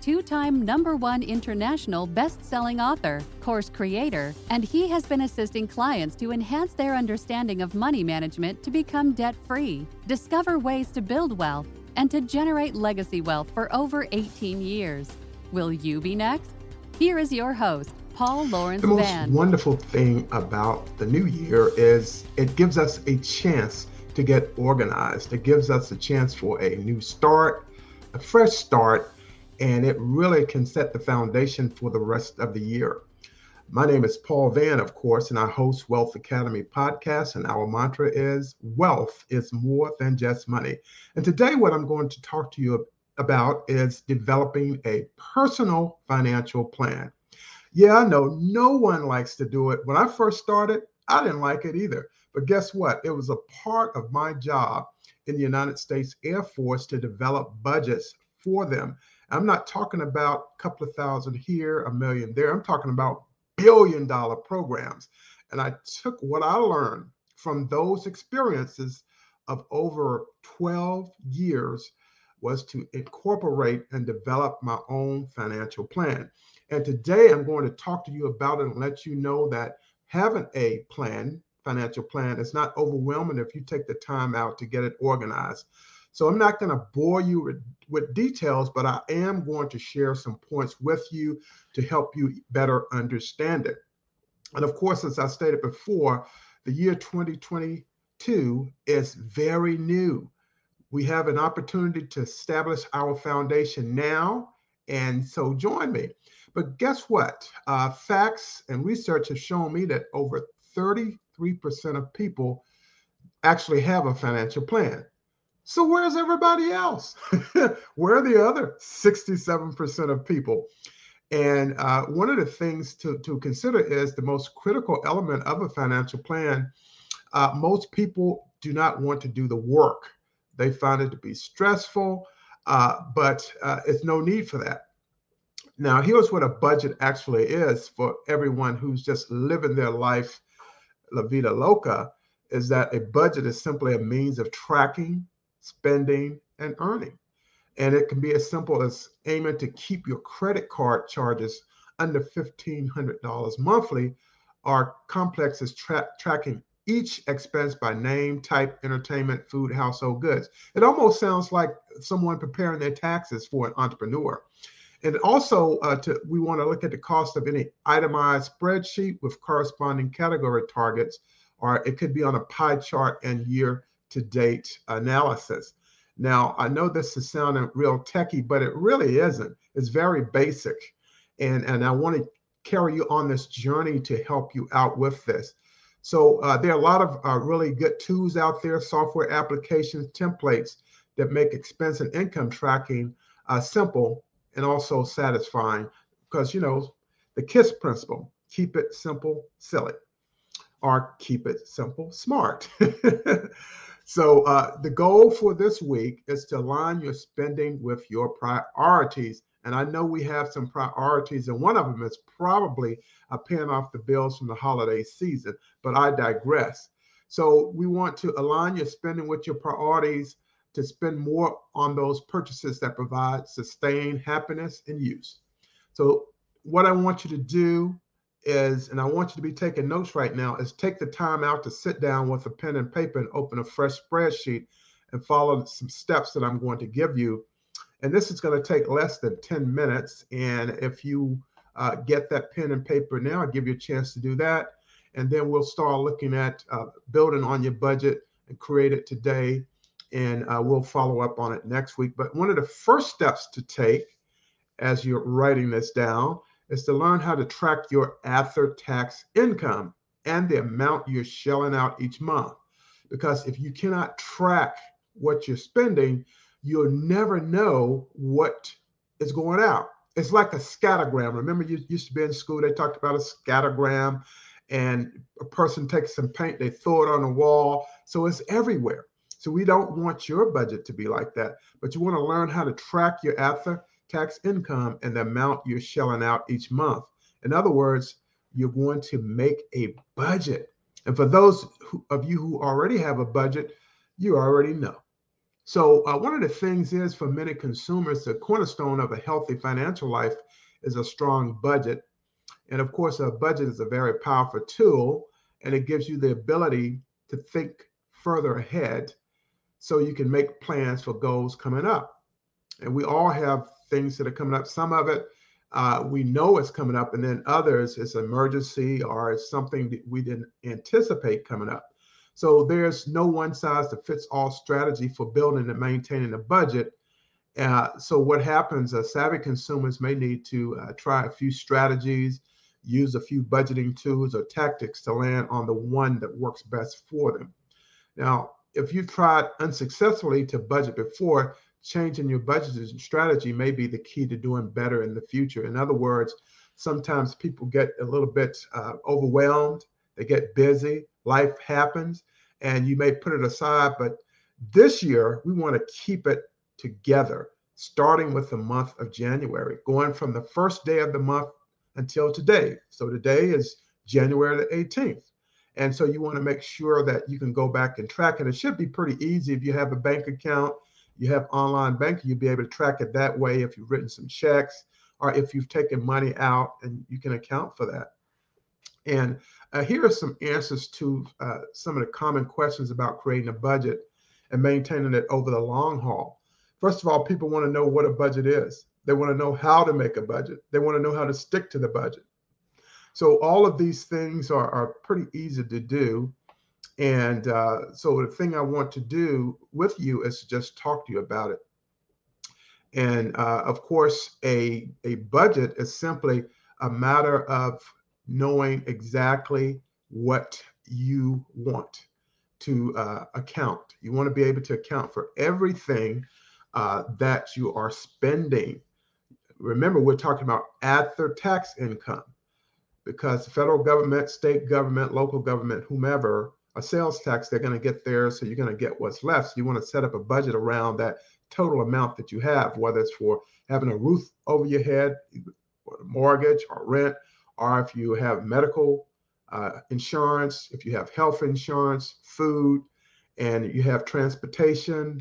two time number one international best selling author, course creator, and he has been assisting clients to enhance their understanding of money management to become debt free, discover ways to build wealth, and to generate legacy wealth for over 18 years. Will you be next? Here is your host, Paul Lawrence The most Van. wonderful thing about the new year is it gives us a chance to get organized. It gives us a chance for a new start, a fresh start, and it really can set the foundation for the rest of the year. My name is Paul Vann, of course, and I host Wealth Academy podcast. And our mantra is wealth is more than just money. And today, what I'm going to talk to you about is developing a personal financial plan. Yeah, I know no one likes to do it. When I first started, I didn't like it either. But guess what? It was a part of my job in the United States Air Force to develop budgets for them. I'm not talking about a couple of thousand here, a million there. I'm talking about billion dollar programs. And I took what I learned from those experiences of over 12 years was to incorporate and develop my own financial plan. And today I'm going to talk to you about it and let you know that having a plan, financial plan, is not overwhelming if you take the time out to get it organized. So I'm not going to bore you with, with, details, but I am going to share some points with you to help you better understand it. And of course, as I stated before, the year 2022 is very new. We have an opportunity to establish our foundation now. And so join me. But guess what? Uh, facts and research have shown me that over 33% of people actually have a financial plan. So where's everybody else? Where are the other 67% of people? And uh, one of the things to, to consider is the most critical element of a financial plan. Uh, most people do not want to do the work. They find it to be stressful, uh, but uh, it's no need for that. Now, here's what a budget actually is for everyone who's just living their life, la vida loca, is that a budget is simply a means of tracking, spending, and earning. And it can be as simple as aiming to keep your credit card charges under $1,500 monthly, or complex as tra- tracking each expense by name, type, entertainment, food, household goods. It almost sounds like someone preparing their taxes for an entrepreneur. And also, uh, to, we want to look at the cost of any itemized spreadsheet with corresponding category targets, or it could be on a pie chart and year to date analysis. Now, I know this is sounding real techy, but it really isn't. It's very basic. And, and I want to carry you on this journey to help you out with this. So, uh, there are a lot of uh, really good tools out there, software applications, templates that make expense and income tracking uh, simple and also satisfying because, you know, the KISS principle keep it simple, silly, or keep it simple, smart. So uh, the goal for this week is to align your spending with your priorities. And I know we have some priorities, and one of them is probably uh, paying off the bills from the holiday season, but I digress. So we want to align your spending with your priorities to spend more on those purchases that provide sustained happiness and use. So what I want you to do is, and I want you to be taking notes right now, is take the time out to sit down with a pen and paper and open a fresh spreadsheet and follow some steps that I'm going to give you. And this is going to take less than 10 minutes. And if you uh, get that pen and paper now, I'll give you a chance to do that. And then we'll start looking at uh, building on your budget and create it today. And uh, we'll follow up on it next week. But one of the first steps to take as you're writing this down is to learn how to track your after tax income and the amount you're shelling out each month. Because if you cannot track what you're spending, you'll never know what is going out. It's like a scattergram. Remember, you used to be in school, they talked about a scattergram. And a person takes some paint, they throw it on the wall. So it's everywhere. So we don't want your budget to be like that, but you want to learn how to track your after tax income and the amount you're shelling out each month. In other words, you're going to make a budget. And for those of you who already have a budget, you already know. So, uh, one of the things is for many consumers, the cornerstone of a healthy financial life is a strong budget. And of course, a budget is a very powerful tool and it gives you the ability to think further ahead so you can make plans for goals coming up. And we all have things that are coming up. Some of it uh, we know it's coming up, and then others it's emergency or it's something that we didn't anticipate coming up. So there's no one size that fits all strategy for building and maintaining a budget. Uh, so what happens? Uh, savvy consumers may need to uh, try a few strategies, use a few budgeting tools or tactics to land on the one that works best for them. Now, if you've tried unsuccessfully to budget before, changing your budgeting strategy may be the key to doing better in the future. In other words, sometimes people get a little bit uh, overwhelmed, they get busy, life happens, and you may put it aside. But this year, we want to keep it together, starting with the month of January, going from the first day of the month until today. So today is January the 18th. And so you want to make sure that you can go back and track it. It should be pretty easy if you have a bank account you have online banking, you'll be able to track it that way if you've written some checks or if you've taken money out and you can account for that. And uh, here are some answers to uh, some of the common questions about creating a budget and maintaining it over the long haul. First of all, people want to know what a budget is. They want to know how to make a budget. They want to know how to stick to the budget. So all of these things are, are pretty easy to do. And uh, so the thing I want to do with you is to just talk to you about it. And uh, of course, a, a budget is simply a matter of knowing exactly what you want to uh, account. You want to be able to account for everything uh, that you are spending. Remember, we're talking about after tax income because the federal government, state government, local government, whomever a sales tax, they're going to get there. So you're going to get what's left. So you want to set up a budget around that total amount that you have, whether it's for having a roof over your head, or mortgage or rent, or if you have medical uh, insurance, if you have health insurance, food, and you have transportation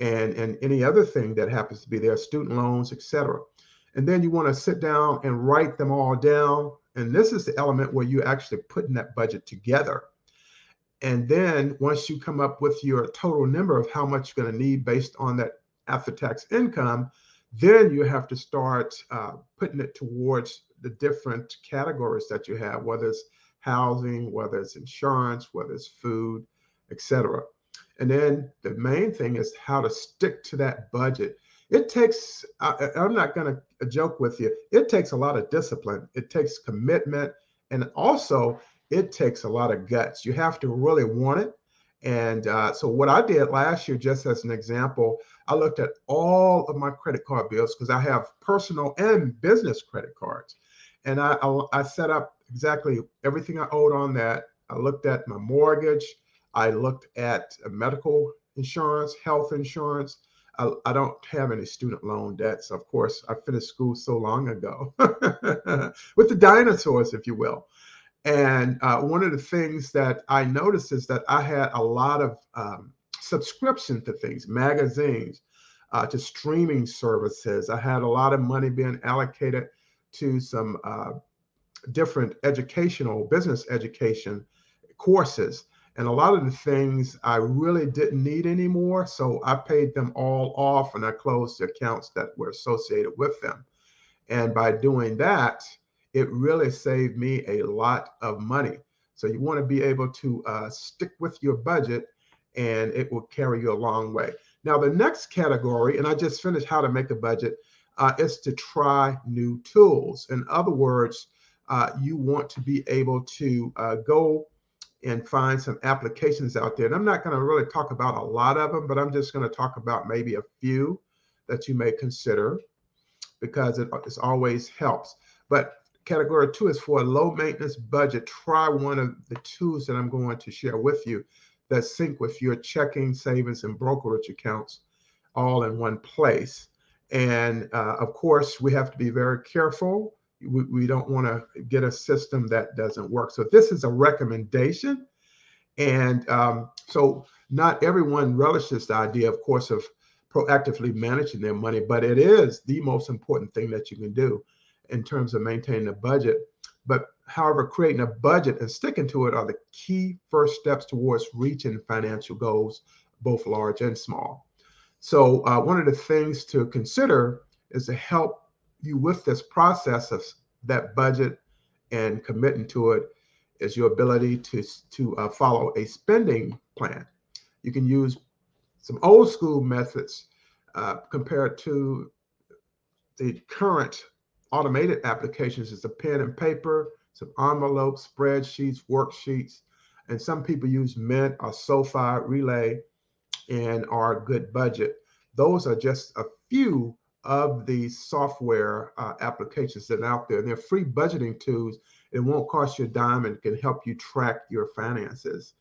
and, and any other thing that happens to be there, student loans, etc. And then you want to sit down and write them all down. And this is the element where you're actually putting that budget together and then once you come up with your total number of how much you're going to need based on that after tax income, then you have to start uh, putting it towards the different categories that you have, whether it's housing, whether it's insurance, whether it's food, etc. And then the main thing is how to stick to that budget. It takes, I, I'm not going to joke with you, it takes a lot of discipline, it takes commitment, and also it takes a lot of guts. You have to really want it. And uh, so, what I did last year, just as an example, I looked at all of my credit card bills because I have personal and business credit cards. And I, I, I set up exactly everything I owed on that. I looked at my mortgage. I looked at medical insurance, health insurance. I, I, don't have any student loan debts. Of course, I finished school so long ago with the dinosaurs, if you will. And uh, one of the things that I noticed is that I had a lot of um, subscription to things, magazines, uh, to streaming services. I had a lot of money being allocated to some uh, different educational, business education courses. And a lot of the things I really didn't need anymore. So I paid them all off and I closed the accounts that were associated with them. And by doing that, it really saved me a lot of money. So you want to be able to uh, stick with your budget and it will carry you a long way. Now, the next category, and I just finished how to make a budget, uh, is to try new tools. In other words, uh, you want to be able to uh, go and find some applications out there. And I'm not going to really talk about a lot of them, but I'm just going to talk about maybe a few that you may consider because it, it always helps. But category two is for a low maintenance budget. Try one of the tools that I'm going to share with you that sync with your checking, savings, and brokerage accounts all in one place. And uh, of course, we have to be very careful. We, we don't want to get a system that doesn't work. So, this is a recommendation. And um, so, not everyone relishes the idea, of course, of proactively managing their money, but it is the most important thing that you can do in terms of maintaining a budget. But however, creating a budget and sticking to it are the key first steps towards reaching financial goals, both large and small. So, uh, one of the things to consider is to help you with this process of that budget and committing to it is your ability to, to uh, follow a spending plan. You can use some old school methods uh, compared to the current automated applications. It's a pen and paper, some envelopes, spreadsheets, worksheets, and some people use Mint or SoFi, Relay, and our Good Budget. Those are just a few of the software uh, applications that are out there. And they're free budgeting tools. It won't cost you a dime and can help you track your finances.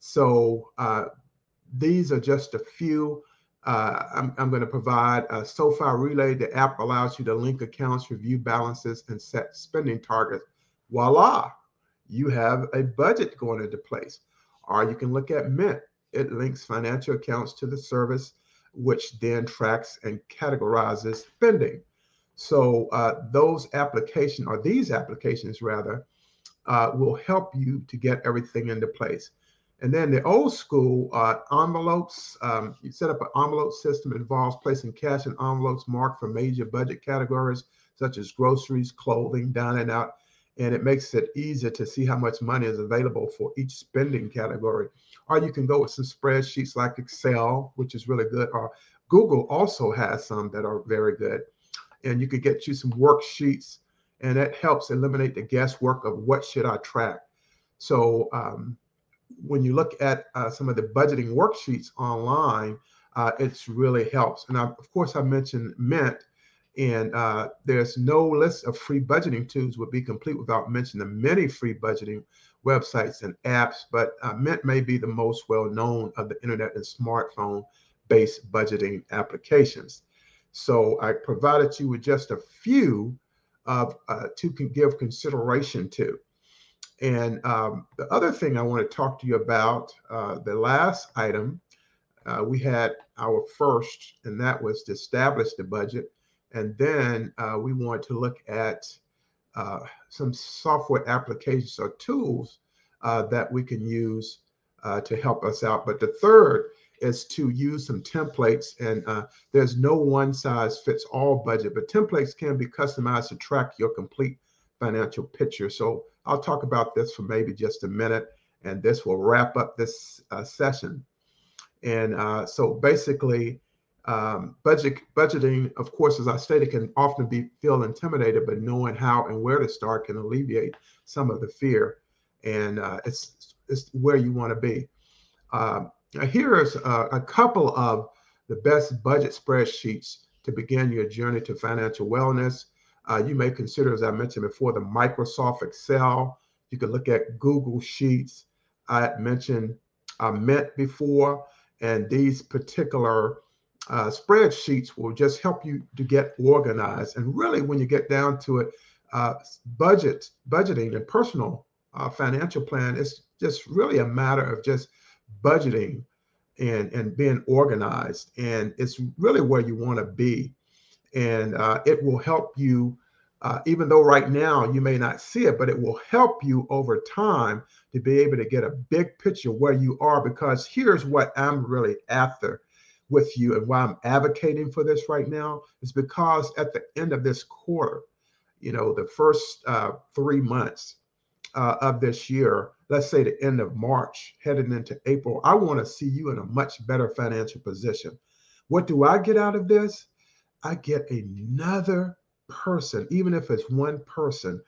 So uh, these are just a few. Uh, I'm, I'm going to provide a SoFi Relay. The app allows you to link accounts, review balances, and set spending targets. Voila, you have a budget going into place. Or you can look at Mint. It links financial accounts to the service, which then tracks and categorizes spending. So uh, those application or these applications rather, uh, will help you to get everything into place. And then the old school uh, envelopes, um, you set up an envelope system involves placing cash in envelopes marked for major budget categories such as groceries, clothing, dining out, and it makes it easier to see how much money is available for each spending category. Or you can go with some spreadsheets like Excel, which is really good, or Google also has some that are very good. And you could get you some worksheets, and that helps eliminate the guesswork of what should I track. So um, when you look at uh, some of the budgeting worksheets online, uh, it's really helps. And I, of course, I mentioned Mint, and uh, there's no list of free budgeting tools would be complete without mentioning the many free budgeting websites and apps. But uh, Mint may be the most well known of the internet and smartphone based budgeting applications. So I provided you with just a few of uh, to give consideration to. And um, the other thing I want to talk to you about, uh, the last item, uh, we had our first, and that was to establish the budget. And then uh, we want to look at uh, some software applications or tools uh, that we can use uh, to help us out. But the third is to use some templates. And there's no one size fits all budget, but templates can be customized to track your complete financial picture. So I'll talk about this for maybe just a minute, and this will wrap up this uh, session. And uh, so basically, um, budget budgeting, of course, as I stated, can often be feel intimidated, but knowing how and where to start can alleviate some of the fear, and uh, it's it's where you want to be. Um, here's a, a couple of the best budget spreadsheets to begin your journey to financial wellness. Uh, you may consider, as I mentioned before, the Microsoft Excel. You can look at Google Sheets. I had mentioned uh, Mint before, and these particular uh, spreadsheets will just help you to get organized. And really, when you get down to it, uh, budget, budgeting, and personal uh, financial plan is just really a matter of just budgeting and and being organized. And it's really where you want to be and uh, it will help you. Uh, even though right now you may not see it, but it will help you over time to be able to get a big picture where you are. Because here's what I'm really after with you and why I'm advocating for this right now is because at the end of this quarter, you know, the first uh, three months uh, of this year, let's say the end of March, heading into April, I want to see you in a much better financial position. What do I get out of this? I get another person, even if it's one person,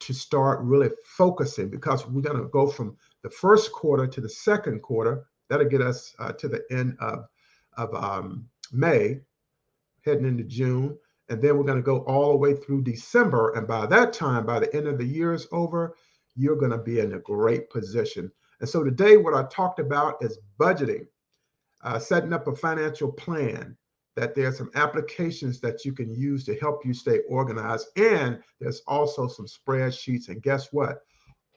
to start really focusing because we're going to go from the first quarter to the second quarter. That'll get us uh, to the end of, of um, May, heading into June. And then we're going to go all the way through December. And by that time, by the end of the year is over, you're going to be in a great position. And so today, what I talked about is budgeting, uh, setting up a financial plan, that there are some applications that you can use to help you stay organized. And there's also some spreadsheets. And guess what?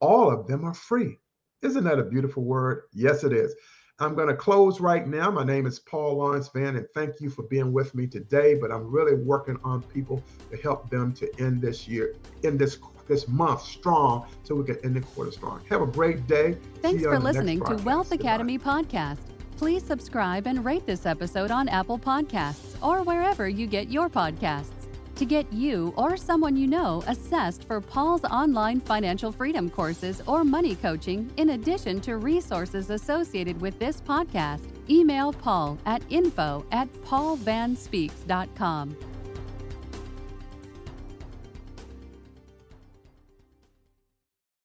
All of them are free. Isn't that a beautiful word? Yes, it is. I'm going to close right now. My name is Paul Lawrence Vann, and thank you for being with me today. But I'm really working on people to help them to end this year, in this this month strong, so we can end the quarter strong. Have a great day. Thanks for listening to Wealth Academy Goodbye. podcast. Please subscribe and rate this episode on Apple Podcasts or wherever you get your podcasts. To get you or someone you know assessed for Paul's online financial freedom courses or money coaching, in addition to resources associated with this podcast, email Paul at info at paulvanspeaks.com.